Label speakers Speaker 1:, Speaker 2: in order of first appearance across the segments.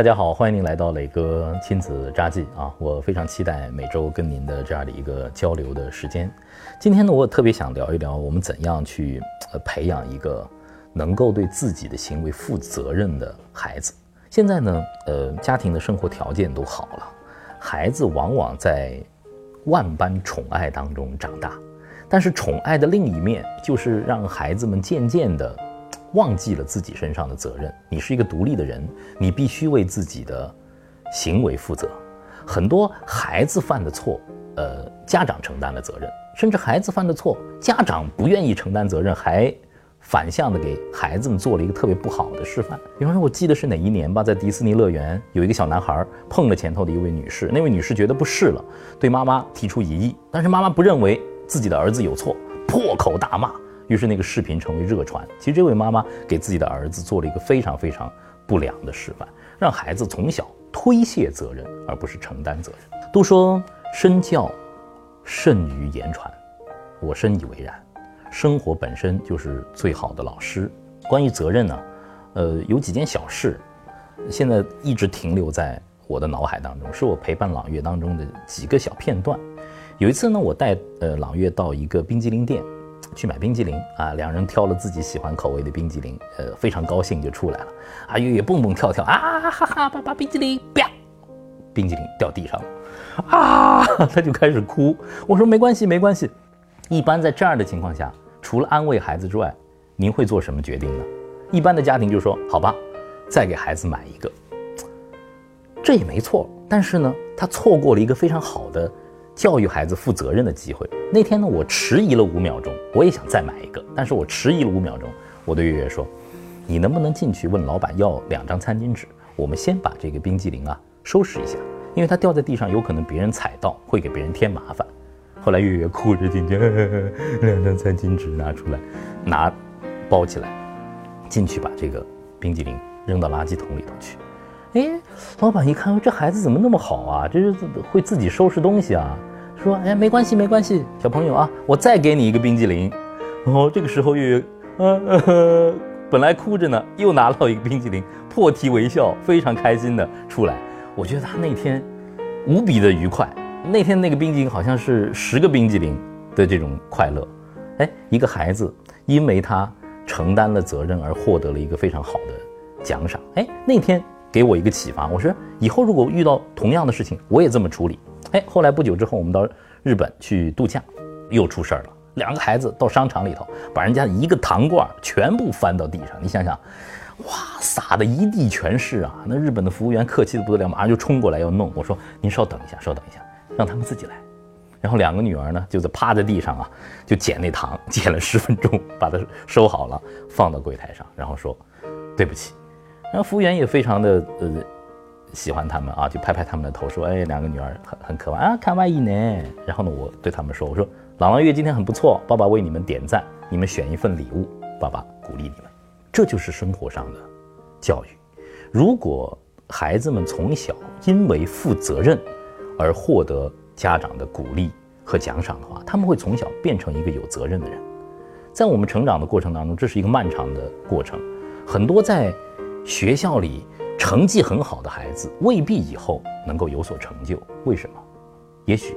Speaker 1: 大家好，欢迎您来到磊哥亲子札记啊！我非常期待每周跟您的这样的一个交流的时间。今天呢，我特别想聊一聊我们怎样去呃培养一个能够对自己的行为负责任的孩子。现在呢，呃，家庭的生活条件都好了，孩子往往在万般宠爱当中长大，但是宠爱的另一面就是让孩子们渐渐的。忘记了自己身上的责任。你是一个独立的人，你必须为自己的行为负责。很多孩子犯的错，呃，家长承担了责任，甚至孩子犯的错，家长不愿意承担责任，还反向的给孩子们做了一个特别不好的示范。比方说，我记得是哪一年吧，在迪士尼乐园有一个小男孩碰了前头的一位女士，那位女士觉得不适了，对妈妈提出异议，但是妈妈不认为自己的儿子有错，破口大骂。于是那个视频成为热传。其实这位妈妈给自己的儿子做了一个非常非常不良的示范，让孩子从小推卸责任，而不是承担责任。都说身教胜于言传，我深以为然。生活本身就是最好的老师。关于责任呢，呃，有几件小事，现在一直停留在我的脑海当中，是我陪伴朗月当中的几个小片段。有一次呢，我带呃朗月到一个冰激凌店。去买冰激凌啊，两人挑了自己喜欢口味的冰激凌，呃，非常高兴就出来了。啊，月月蹦蹦跳跳啊，哈哈，爸爸冰激凌，啪，冰激凌掉地上了，啊，他就开始哭。我说没关系，没关系。一般在这样的情况下，除了安慰孩子之外，您会做什么决定呢？一般的家庭就说好吧，再给孩子买一个，这也没错。但是呢，他错过了一个非常好的。教育孩子负责任的机会。那天呢，我迟疑了五秒钟，我也想再买一个，但是我迟疑了五秒钟。我对月月说：“你能不能进去问老板要两张餐巾纸？我们先把这个冰激凌啊收拾一下，因为它掉在地上，有可能别人踩到，会给别人添麻烦。”后来月月哭着进去，两张餐巾纸拿出来，拿包起来，进去把这个冰激凌扔到垃圾桶里头去。哎，老板一看，这孩子怎么那么好啊？这是会自己收拾东西啊。说，哎，没关系，没关系，小朋友啊，我再给你一个冰激凌。哦，这个时候月月，呃，本来哭着呢，又拿到一个冰激凌，破涕为笑，非常开心的出来。我觉得他那天无比的愉快。那天那个冰激凌好像是十个冰激凌的这种快乐。哎，一个孩子因为他承担了责任而获得了一个非常好的奖赏。哎，那天给我一个启发，我说以后如果遇到同样的事情，我也这么处理。哎，后来不久之后，我们到日本去度假，又出事儿了。两个孩子到商场里头，把人家一个糖罐全部翻到地上。你想想，哇，撒的一地全是啊！那日本的服务员客气的不得了，马上就冲过来要弄。我说：“您稍等一下，稍等一下，让他们自己来。”然后两个女儿呢，就在趴在地上啊，就捡那糖，捡了十分钟，把它收好了，放到柜台上，然后说：“对不起。”然后服务员也非常的呃。喜欢他们啊，就拍拍他们的头，说：“哎，两个女儿很很可爱啊，看外衣呢。”然后呢，我对他们说：“我说，朗朗月今天很不错，爸爸为你们点赞，你们选一份礼物，爸爸鼓励你们。这就是生活上的教育。如果孩子们从小因为负责任而获得家长的鼓励和奖赏的话，他们会从小变成一个有责任的人。在我们成长的过程当中，这是一个漫长的过程，很多在学校里。”成绩很好的孩子未必以后能够有所成就，为什么？也许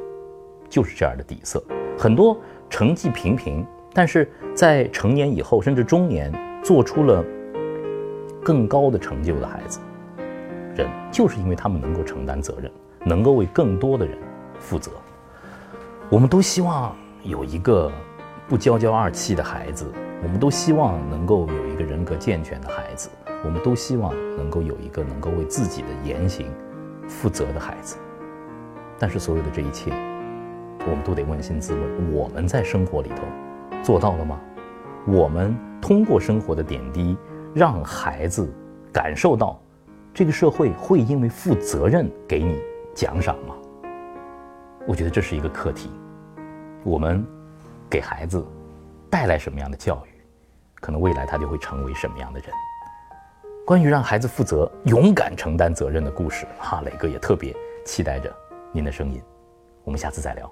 Speaker 1: 就是这样的底色。很多成绩平平，但是在成年以后甚至中年做出了更高的成就的孩子，人就是因为他们能够承担责任，能够为更多的人负责。我们都希望有一个不娇娇二气的孩子，我们都希望能够有一个人格健全的孩子。我们都希望能够有一个能够为自己的言行负责的孩子，但是所有的这一切，我们都得扪心自问：我们在生活里头做到了吗？我们通过生活的点滴，让孩子感受到这个社会会因为负责任给你奖赏吗？我觉得这是一个课题。我们给孩子带来什么样的教育，可能未来他就会成为什么样的人。关于让孩子负责、勇敢承担责任的故事，哈，磊哥也特别期待着您的声音。我们下次再聊，